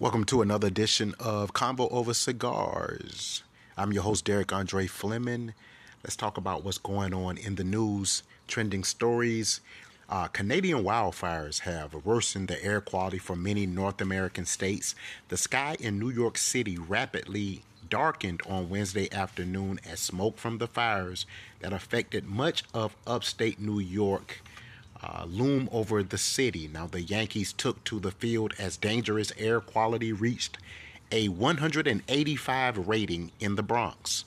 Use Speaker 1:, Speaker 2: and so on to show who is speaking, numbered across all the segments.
Speaker 1: Welcome to another edition of Convo Over Cigars. I'm your host, Derek Andre Fleming. Let's talk about what's going on in the news, trending stories. Uh, Canadian wildfires have worsened the air quality for many North American states. The sky in New York City rapidly darkened on Wednesday afternoon as smoke from the fires that affected much of upstate New York uh, loom over the city. Now, the Yankees took to the field as dangerous air quality reached a 185 rating in the Bronx.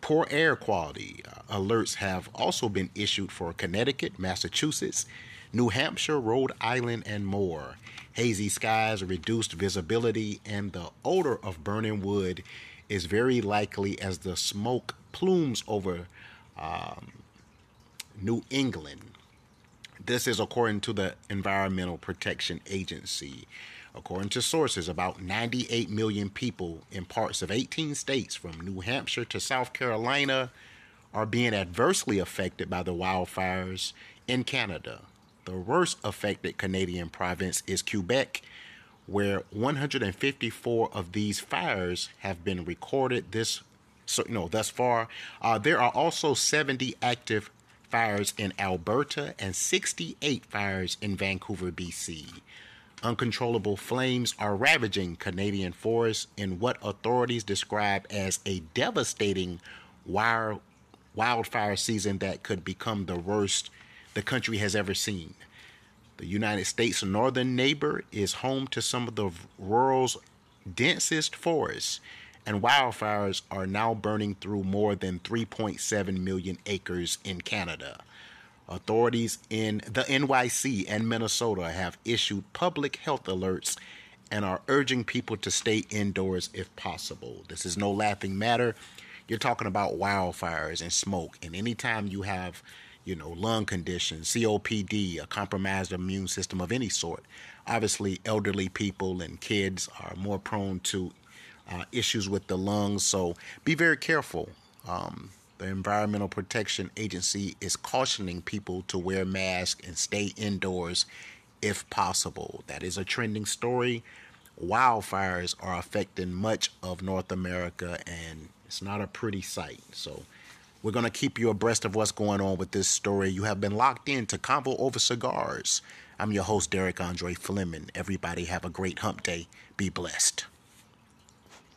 Speaker 1: Poor air quality uh, alerts have also been issued for Connecticut, Massachusetts, New Hampshire, Rhode Island, and more. Hazy skies, reduced visibility, and the odor of burning wood is very likely as the smoke plumes over um, New England. This is according to the Environmental Protection Agency. According to sources, about 98 million people in parts of 18 states from New Hampshire to South Carolina are being adversely affected by the wildfires in Canada. The worst affected Canadian province is Quebec, where 154 of these fires have been recorded this so no thus far. Uh, there are also 70 active fires in Alberta and 68 fires in Vancouver, BC. Uncontrollable flames are ravaging Canadian forests in what authorities describe as a devastating wild, wildfire season that could become the worst the country has ever seen. The United States' northern neighbor is home to some of the world's densest forests and wildfires are now burning through more than 3.7 million acres in Canada. Authorities in the NYC and Minnesota have issued public health alerts and are urging people to stay indoors if possible. This is no laughing matter. You're talking about wildfires and smoke, and anytime you have, you know, lung conditions, COPD, a compromised immune system of any sort, obviously elderly people and kids are more prone to uh, issues with the lungs. So be very careful. Um, the Environmental Protection Agency is cautioning people to wear masks and stay indoors if possible. That is a trending story. Wildfires are affecting much of North America, and it's not a pretty sight. So, we're going to keep you abreast of what's going on with this story. You have been locked in to Convo Over Cigars. I'm your host, Derek Andre Fleming. Everybody have a great hump day. Be blessed.